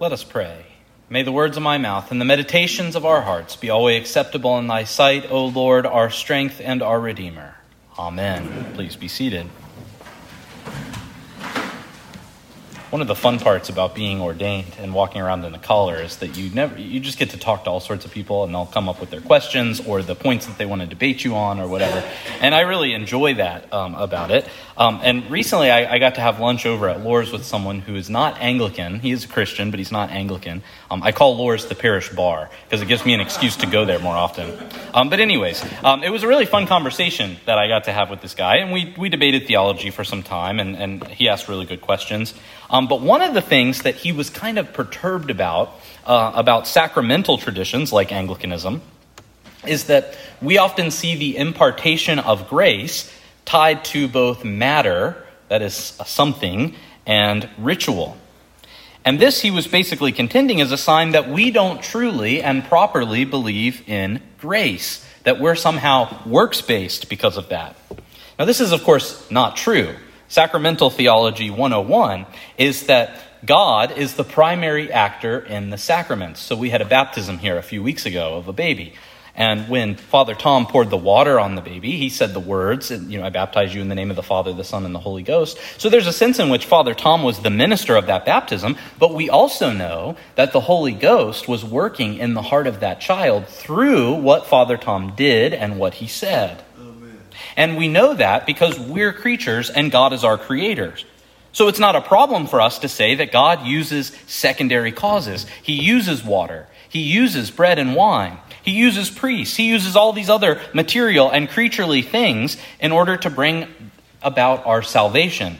Let us pray. May the words of my mouth and the meditations of our hearts be always acceptable in thy sight, O Lord, our strength and our Redeemer. Amen. Please be seated. One of the fun parts about being ordained and walking around in a collar is that you never you just get to talk to all sorts of people and they'll come up with their questions or the points that they want to debate you on or whatever. And i really enjoy that um, about it. Um, and recently I, I, got to have lunch over at Lohr's with someone who is not anglican. He is a christian but he's not anglican. Um, i call Lohr's the parish bar because it gives me an excuse to go there more often. Um, but anyways um, it was a really fun conversation that i got to have with this guy and we, we debated theology for some time and, and he asked really good questions um, but one of the things that he was kind of perturbed about, uh, about sacramental traditions like Anglicanism, is that we often see the impartation of grace tied to both matter, that is something, and ritual. And this, he was basically contending, is a sign that we don't truly and properly believe in grace, that we're somehow works based because of that. Now, this is, of course, not true. Sacramental Theology 101 is that God is the primary actor in the sacraments. So we had a baptism here a few weeks ago of a baby. And when Father Tom poured the water on the baby, he said the words, you know, I baptize you in the name of the Father, the Son, and the Holy Ghost. So there's a sense in which Father Tom was the minister of that baptism, but we also know that the Holy Ghost was working in the heart of that child through what Father Tom did and what he said. And we know that because we're creatures and God is our creator. So it's not a problem for us to say that God uses secondary causes. He uses water, He uses bread and wine, He uses priests, He uses all these other material and creaturely things in order to bring about our salvation.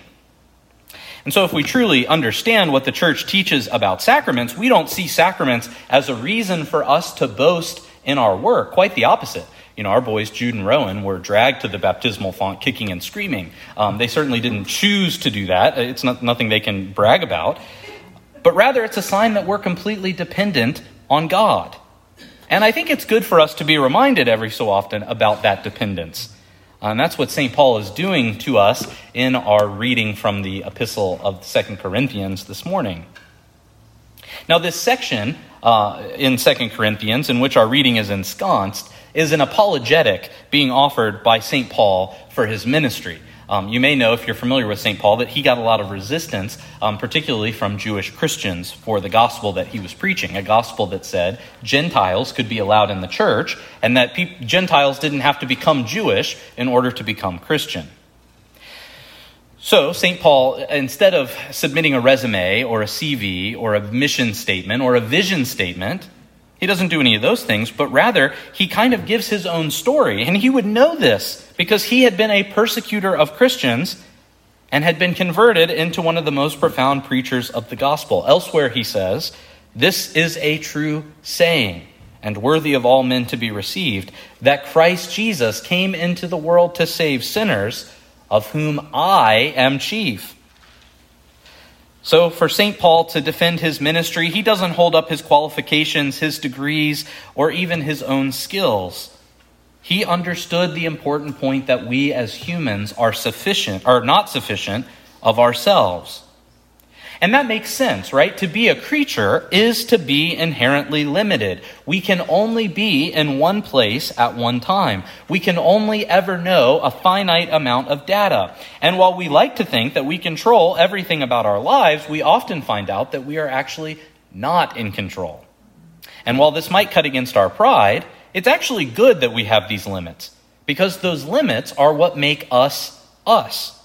And so, if we truly understand what the church teaches about sacraments, we don't see sacraments as a reason for us to boast in our work. Quite the opposite. You know, our boys, Jude and Rowan, were dragged to the baptismal font kicking and screaming. Um, they certainly didn't choose to do that. It's not, nothing they can brag about. But rather, it's a sign that we're completely dependent on God. And I think it's good for us to be reminded every so often about that dependence. Uh, and that's what St. Paul is doing to us in our reading from the epistle of Second Corinthians this morning. Now, this section uh, in Second Corinthians, in which our reading is ensconced, is an apologetic being offered by St. Paul for his ministry. Um, you may know, if you're familiar with St. Paul, that he got a lot of resistance, um, particularly from Jewish Christians, for the gospel that he was preaching. A gospel that said Gentiles could be allowed in the church, and that pe- Gentiles didn't have to become Jewish in order to become Christian. So, St. Paul, instead of submitting a resume or a CV or a mission statement or a vision statement, he doesn't do any of those things, but rather he kind of gives his own story. And he would know this because he had been a persecutor of Christians and had been converted into one of the most profound preachers of the gospel. Elsewhere, he says, This is a true saying and worthy of all men to be received that Christ Jesus came into the world to save sinners, of whom I am chief. So, for St. Paul to defend his ministry, he doesn't hold up his qualifications, his degrees, or even his own skills. He understood the important point that we as humans are sufficient, are not sufficient of ourselves. And that makes sense, right? To be a creature is to be inherently limited. We can only be in one place at one time. We can only ever know a finite amount of data. And while we like to think that we control everything about our lives, we often find out that we are actually not in control. And while this might cut against our pride, it's actually good that we have these limits because those limits are what make us us.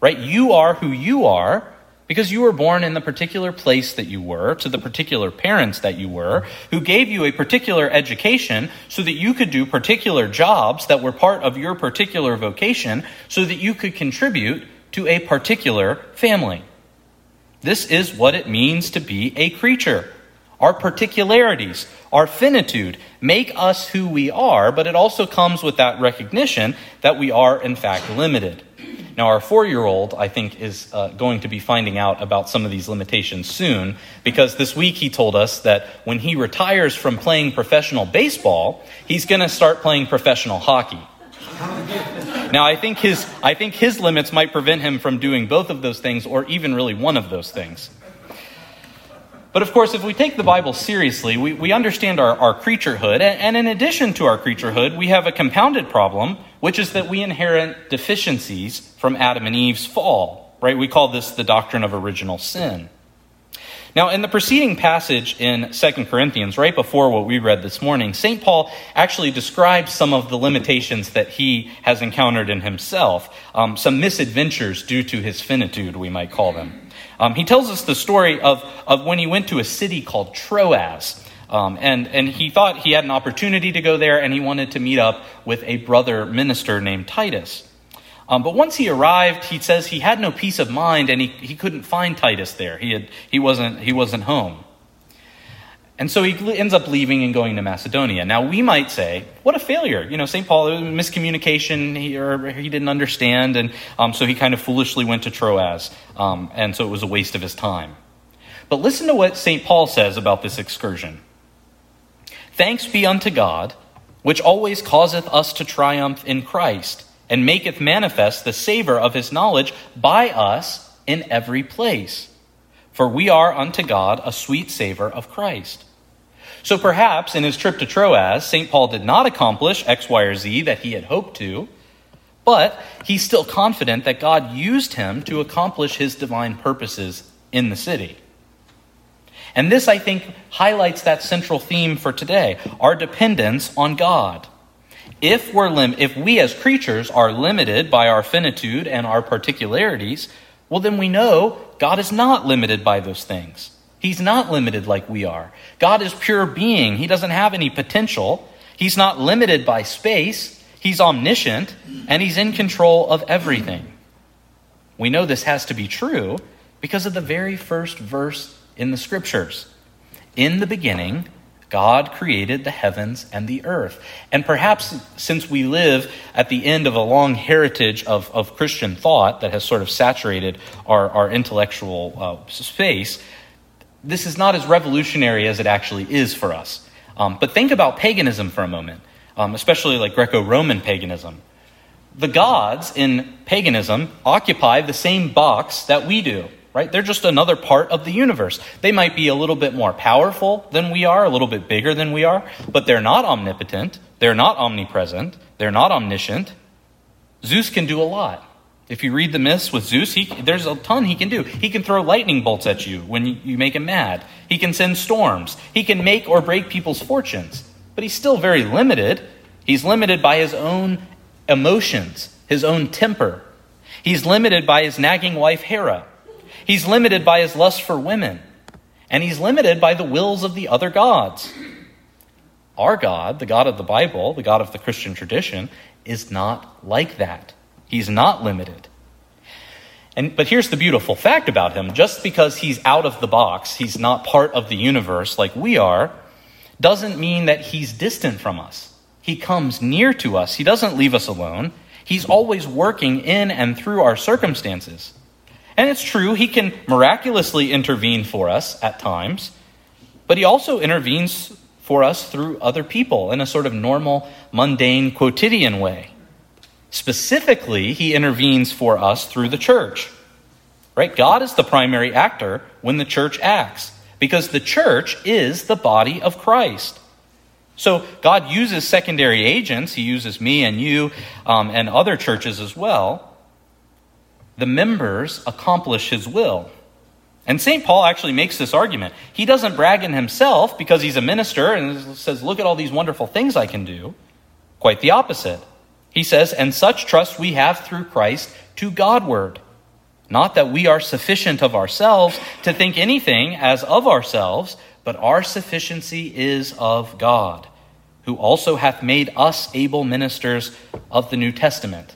Right? You are who you are because you were born in the particular place that you were, to the particular parents that you were, who gave you a particular education so that you could do particular jobs that were part of your particular vocation, so that you could contribute to a particular family. This is what it means to be a creature. Our particularities, our finitude make us who we are, but it also comes with that recognition that we are, in fact, limited. Now, our four year old, I think, is uh, going to be finding out about some of these limitations soon because this week he told us that when he retires from playing professional baseball, he's going to start playing professional hockey. Now, I think, his, I think his limits might prevent him from doing both of those things or even really one of those things. But of course, if we take the Bible seriously, we, we understand our, our creaturehood. And, and in addition to our creaturehood, we have a compounded problem, which is that we inherit deficiencies from Adam and Eve's fall. Right? We call this the doctrine of original sin. Now, in the preceding passage in 2 Corinthians, right before what we read this morning, St. Paul actually describes some of the limitations that he has encountered in himself, um, some misadventures due to his finitude, we might call them. Um, he tells us the story of, of when he went to a city called Troas. Um, and, and he thought he had an opportunity to go there, and he wanted to meet up with a brother minister named Titus. Um, but once he arrived, he says he had no peace of mind and he, he couldn't find Titus there. He, had, he, wasn't, he wasn't home. And so he ends up leaving and going to Macedonia. Now, we might say, what a failure. You know, St. Paul, miscommunication, he, or he didn't understand, and um, so he kind of foolishly went to Troas, um, and so it was a waste of his time. But listen to what St. Paul says about this excursion Thanks be unto God, which always causeth us to triumph in Christ and maketh manifest the savor of his knowledge by us in every place. For we are unto God a sweet savor of Christ. So perhaps in his trip to Troas, St. Paul did not accomplish X, Y, or Z that he had hoped to, but he's still confident that God used him to accomplish his divine purposes in the city. And this, I think, highlights that central theme for today our dependence on God. If, we're lim- if we as creatures are limited by our finitude and our particularities, well, then we know God is not limited by those things. He's not limited like we are. God is pure being. He doesn't have any potential. He's not limited by space. He's omniscient, and He's in control of everything. We know this has to be true because of the very first verse in the scriptures. In the beginning, God created the heavens and the earth. And perhaps since we live at the end of a long heritage of, of Christian thought that has sort of saturated our, our intellectual uh, space, this is not as revolutionary as it actually is for us. Um, but think about paganism for a moment, um, especially like Greco Roman paganism. The gods in paganism occupy the same box that we do right? They're just another part of the universe. They might be a little bit more powerful than we are, a little bit bigger than we are, but they're not omnipotent. They're not omnipresent. They're not omniscient. Zeus can do a lot. If you read the myths with Zeus, he, there's a ton he can do. He can throw lightning bolts at you when you, make him mad. He can send storms. He can make or break people's fortunes. But he's still very limited. He's limited by his own emotions, his own temper. He's limited by his nagging wife, Hera. He's limited by his lust for women, and he's limited by the wills of the other gods. Our God, the God of the Bible, the God of the Christian tradition, is not like that. He's not limited. And, but here's the beautiful fact about him just because he's out of the box, he's not part of the universe like we are, doesn't mean that he's distant from us. He comes near to us, he doesn't leave us alone. He's always working in and through our circumstances. And it's true, he can miraculously intervene for us at times, but he also intervenes for us through other people in a sort of normal, mundane, quotidian way. Specifically, he intervenes for us through the church. Right? God is the primary actor when the church acts because the church is the body of Christ. So God uses secondary agents. He uses me and you um, and other churches as well the members accomplish his will. And St. Paul actually makes this argument. He doesn't brag in himself because he's a minister and says, Look at all these wonderful things I can do. Quite the opposite. He says, And such trust we have through Christ to Godward. Not that we are sufficient of ourselves to think anything as of ourselves, but our sufficiency is of God, who also hath made us able ministers of the New Testament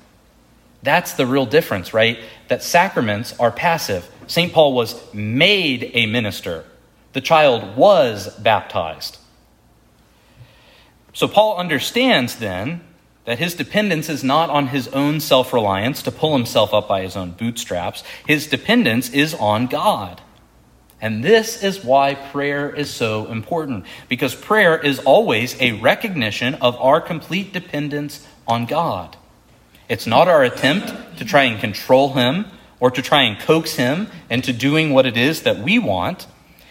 that's the real difference, right? That sacraments are passive. St. Paul was made a minister, the child was baptized. So Paul understands then that his dependence is not on his own self reliance to pull himself up by his own bootstraps. His dependence is on God. And this is why prayer is so important, because prayer is always a recognition of our complete dependence on God. It's not our attempt to try and control him or to try and coax him into doing what it is that we want.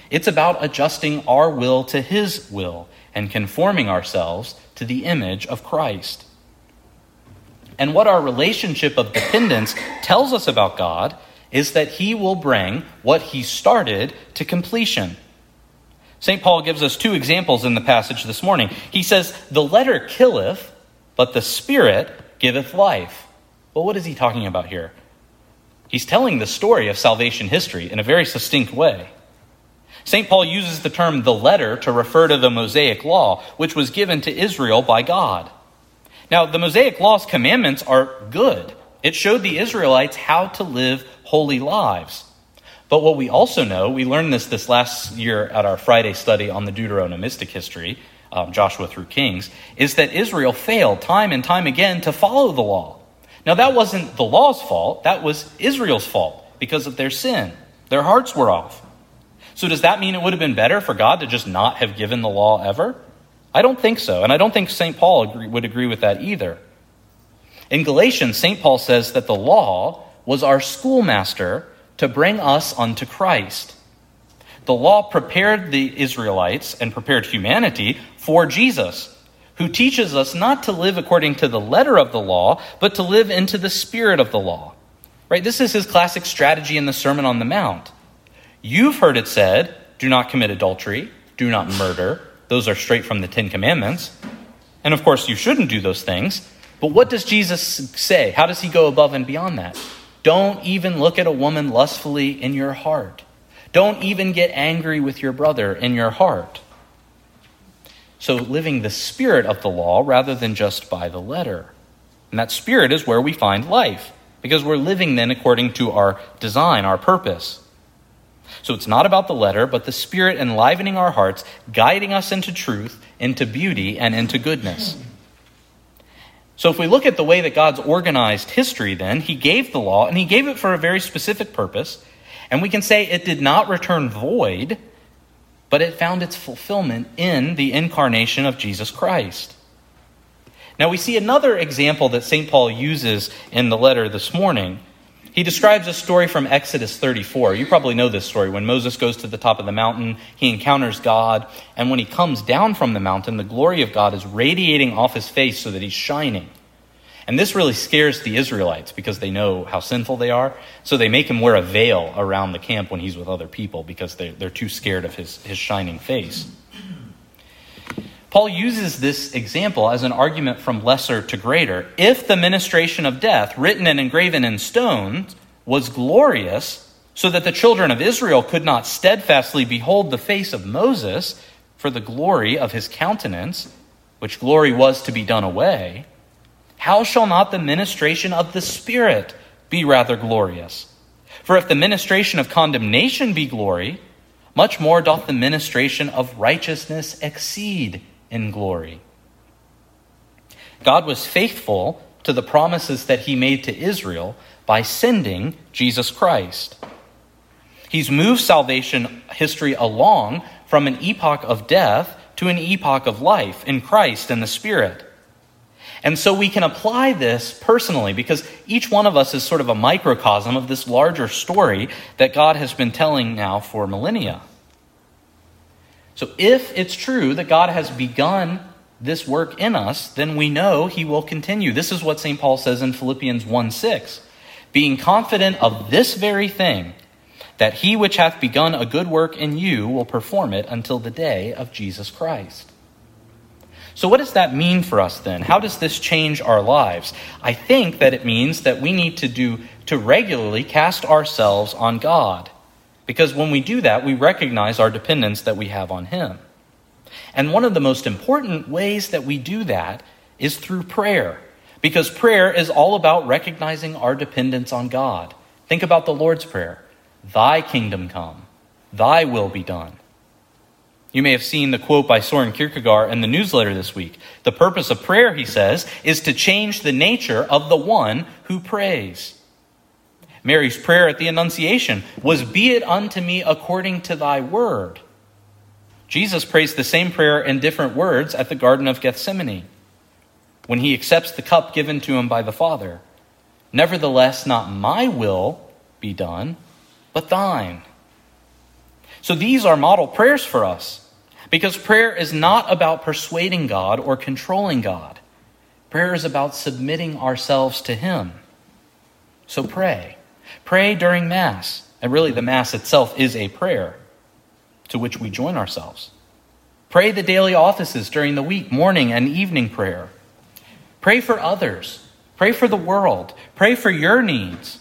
It's about adjusting our will to His will and conforming ourselves to the image of Christ. And what our relationship of dependence tells us about God is that He will bring what He started to completion. St. Paul gives us two examples in the passage this morning. He says, The letter killeth, but the Spirit giveth life. Well, what is he talking about here? He's telling the story of salvation history in a very succinct way. St. Paul uses the term the letter to refer to the Mosaic law, which was given to Israel by God. Now, the Mosaic law's commandments are good. It showed the Israelites how to live holy lives. But what we also know, we learned this this last year at our Friday study on the Deuteronomistic history, um, Joshua through Kings, is that Israel failed time and time again to follow the law. Now, that wasn't the law's fault, that was Israel's fault because of their sin. Their hearts were off. So, does that mean it would have been better for God to just not have given the law ever? I don't think so, and I don't think St. Paul agree, would agree with that either. In Galatians, St. Paul says that the law was our schoolmaster to bring us unto Christ. The law prepared the Israelites and prepared humanity for Jesus, who teaches us not to live according to the letter of the law, but to live into the spirit of the law. Right? This is his classic strategy in the Sermon on the Mount. You've heard it said, do not commit adultery, do not murder. Those are straight from the Ten Commandments. And of course, you shouldn't do those things. But what does Jesus say? How does he go above and beyond that? Don't even look at a woman lustfully in your heart. Don't even get angry with your brother in your heart. So, living the spirit of the law rather than just by the letter. And that spirit is where we find life, because we're living then according to our design, our purpose. So it's not about the letter, but the Spirit enlivening our hearts, guiding us into truth, into beauty, and into goodness. So if we look at the way that God's organized history, then, He gave the law, and He gave it for a very specific purpose. And we can say it did not return void, but it found its fulfillment in the incarnation of Jesus Christ. Now we see another example that St. Paul uses in the letter this morning he describes a story from Exodus 34. You probably know this story. When Moses goes to the top of the mountain, he encounters God, and when he comes down from the mountain, the glory of God is radiating off his face so that he's shining. And this really scares the Israelites because they know how sinful they are. So they make him wear a veil around the camp when he's with other people because they're, they're too scared of his, his shining face. Paul uses this example as an argument from lesser to greater. If the ministration of death, written and engraven in stones, was glorious, so that the children of Israel could not steadfastly behold the face of Moses for the glory of his countenance, which glory was to be done away, how shall not the ministration of the Spirit be rather glorious? For if the ministration of condemnation be glory, much more doth the ministration of righteousness exceed in glory. God was faithful to the promises that he made to Israel by sending Jesus Christ. He's moved salvation history along from an epoch of death to an epoch of life in Christ and the Spirit. And so we can apply this personally because each one of us is sort of a microcosm of this larger story that God has been telling now for millennia. So if it's true that God has begun this work in us, then we know he will continue. This is what St. Paul says in Philippians 1 6. Being confident of this very thing, that he which hath begun a good work in you will perform it until the day of Jesus Christ. So, what does that mean for us then? How does this change our lives? I think that it means that we need to do to regularly cast ourselves on God. Because when we do that, we recognize our dependence that we have on Him. And one of the most important ways that we do that is through prayer. Because prayer is all about recognizing our dependence on God. Think about the Lord's Prayer Thy kingdom come, Thy will be done. You may have seen the quote by Soren Kierkegaard in the newsletter this week. The purpose of prayer, he says, is to change the nature of the one who prays. Mary's prayer at the Annunciation was, Be it unto me according to thy word. Jesus prays the same prayer in different words at the Garden of Gethsemane when he accepts the cup given to him by the Father. Nevertheless, not my will be done, but thine. So these are model prayers for us because prayer is not about persuading God or controlling God. Prayer is about submitting ourselves to Him. So pray. Pray during Mass. And really, the Mass itself is a prayer to which we join ourselves. Pray the daily offices during the week, morning and evening prayer. Pray for others. Pray for the world. Pray for your needs.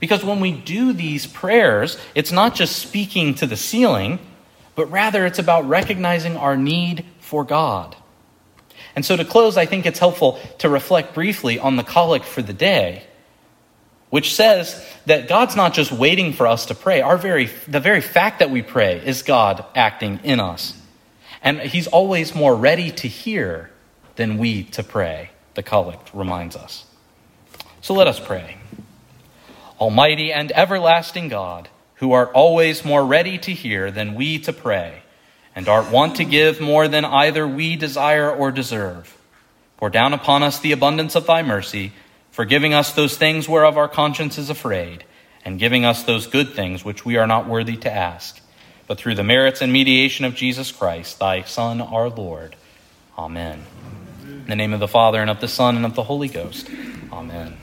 Because when we do these prayers, it's not just speaking to the ceiling, but rather it's about recognizing our need for God. And so to close, I think it's helpful to reflect briefly on the collect for the day, which says that God's not just waiting for us to pray. Our very, the very fact that we pray is God acting in us. And He's always more ready to hear than we to pray, the collect reminds us. So let us pray. Almighty and everlasting God, who art always more ready to hear than we to pray, and art wont to give more than either we desire or deserve, pour down upon us the abundance of thy mercy, forgiving us those things whereof our conscience is afraid, and giving us those good things which we are not worthy to ask, but through the merits and mediation of Jesus Christ, thy Son, our Lord. Amen. In the name of the Father, and of the Son, and of the Holy Ghost. Amen.